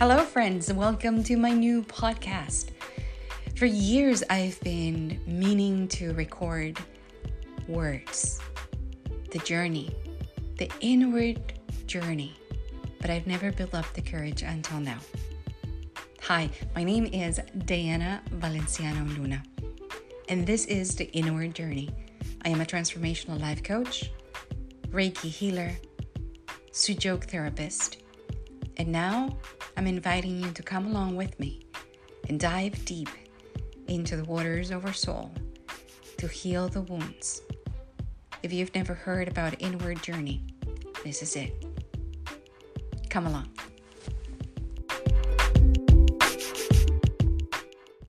Hello, friends. Welcome to my new podcast. For years, I've been meaning to record words, the journey, the inward journey, but I've never built up the courage until now. Hi, my name is Diana Valenciano Luna, and this is the Inward Journey. I am a transformational life coach, Reiki healer, Sujok therapist, and now I'm inviting you to come along with me and dive deep into the waters of our soul to heal the wounds. If you've never heard about Inward Journey, this is it. Come along.